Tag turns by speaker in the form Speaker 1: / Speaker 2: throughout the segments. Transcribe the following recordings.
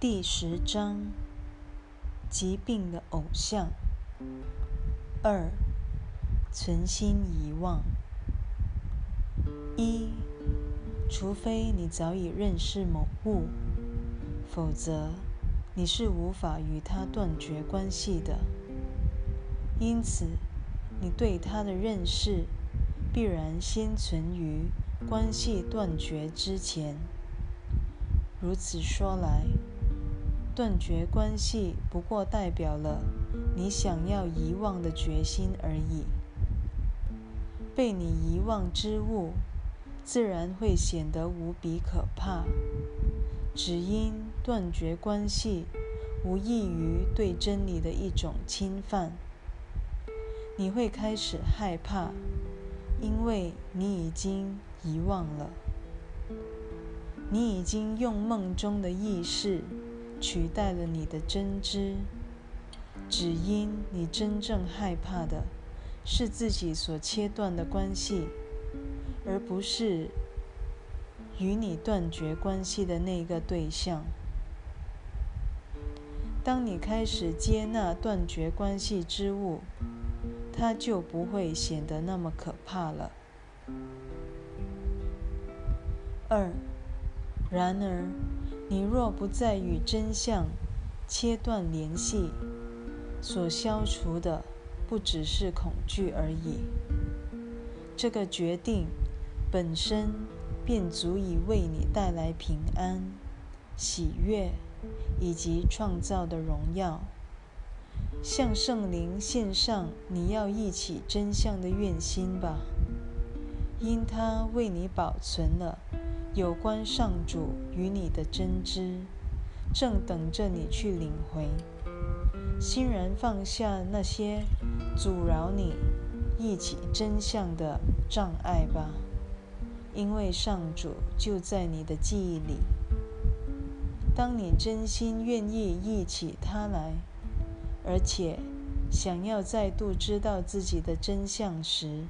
Speaker 1: 第十章：疾病的偶像。二、存心遗忘。一、除非你早已认识某物，否则你是无法与它断绝关系的。因此，你对它的认识必然先存于关系断绝之前。如此说来，断绝关系不过代表了你想要遗忘的决心而已。被你遗忘之物，自然会显得无比可怕，只因断绝关系无异于对真理的一种侵犯。你会开始害怕，因为你已经遗忘了，你已经用梦中的意识。取代了你的真知，只因你真正害怕的是自己所切断的关系，而不是与你断绝关系的那个对象。当你开始接纳断绝关系之物，它就不会显得那么可怕了。二，然而。你若不再与真相切断联系，所消除的不只是恐惧而已。这个决定本身便足以为你带来平安、喜悦以及创造的荣耀。向圣灵献上你要忆起真相的愿心吧，因他为你保存了。有关上主与你的真知，正等着你去领回。欣然放下那些阻挠你忆起真相的障碍吧，因为上主就在你的记忆里。当你真心愿意忆起他来，而且想要再度知道自己的真相时，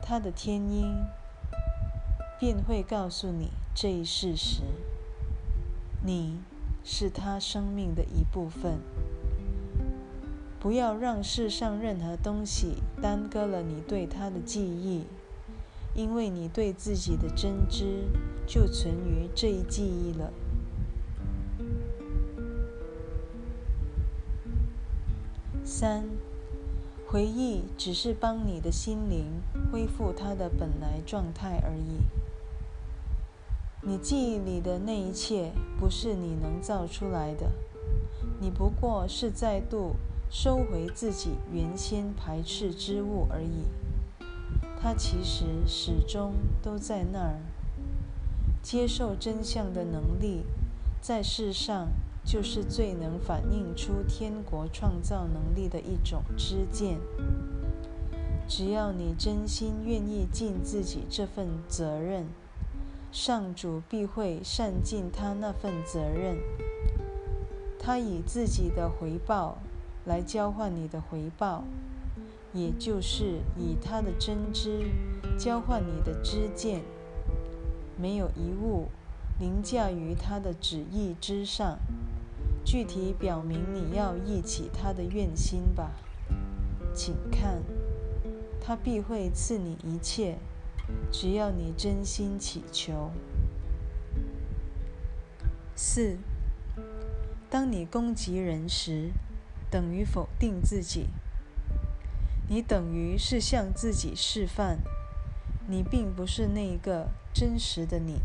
Speaker 1: 他的天音。便会告诉你这一事实：你是他生命的一部分。不要让世上任何东西耽搁了你对他的记忆，因为你对自己的真知就存于这一记忆了。三，回忆只是帮你的心灵恢复它的本来状态而已。你记忆里的那一切不是你能造出来的，你不过是再度收回自己原先排斥之物而已。它其实始终都在那儿。接受真相的能力，在世上就是最能反映出天国创造能力的一种知见。只要你真心愿意尽自己这份责任。上主必会善尽他那份责任，他以自己的回报来交换你的回报，也就是以他的真知交换你的知见。没有一物凌驾于他的旨意之上。具体表明你要忆起他的愿心吧，请看，他必会赐你一切。只要你真心祈求。四，当你攻击人时，等于否定自己。你等于是向自己示范，你并不是那个真实的你。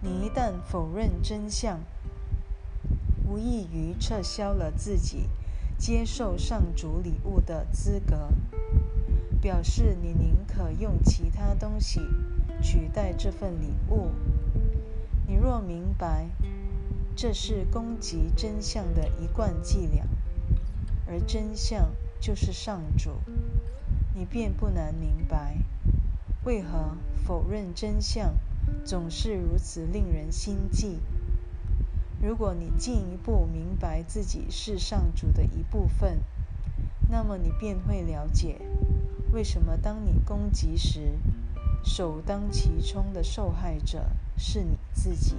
Speaker 1: 你一旦否认真相，无异于撤销了自己接受上主礼物的资格。表示你宁可用其他东西取代这份礼物。你若明白这是攻击真相的一贯伎俩，而真相就是上主，你便不难明白为何否认真相总是如此令人心悸。如果你进一步明白自己是上主的一部分，那么你便会了解。为什么当你攻击时，首当其冲的受害者是你自己？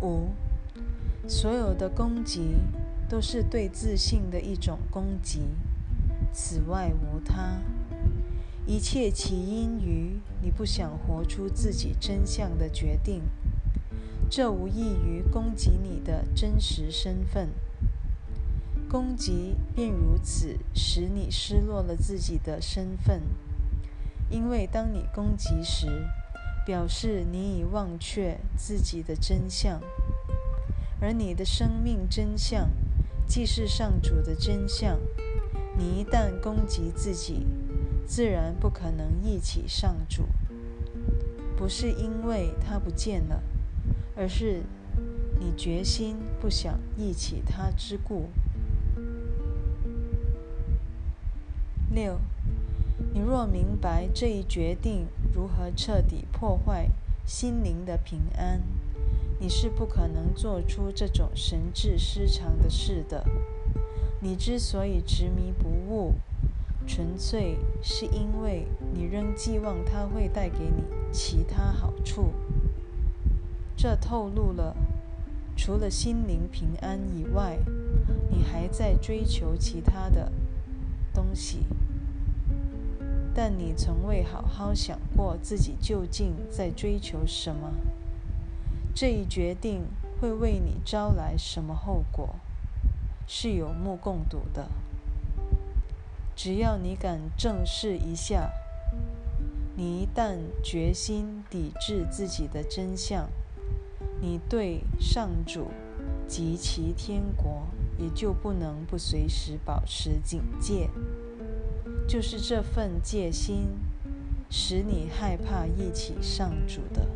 Speaker 1: 五，所有的攻击都是对自信的一种攻击，此外无他。一切起因于你不想活出自己真相的决定，这无异于攻击你的真实身份。攻击便如此使你失落了自己的身份，因为当你攻击时，表示你已忘却自己的真相，而你的生命真相既是上主的真相。你一旦攻击自己，自然不可能忆起上主，不是因为他不见了，而是你决心不想忆起他之故。六，你若明白这一决定如何彻底破坏心灵的平安，你是不可能做出这种神志失常的事的。你之所以执迷不悟，纯粹是因为你仍寄望它会带给你其他好处。这透露了，除了心灵平安以外，你还在追求其他的东西。但你从未好好想过自己究竟在追求什么。这一决定会为你招来什么后果，是有目共睹的。只要你敢正视一下，你一旦决心抵制自己的真相，你对上主及其天国也就不能不随时保持警戒。就是这份戒心，使你害怕一起上主的。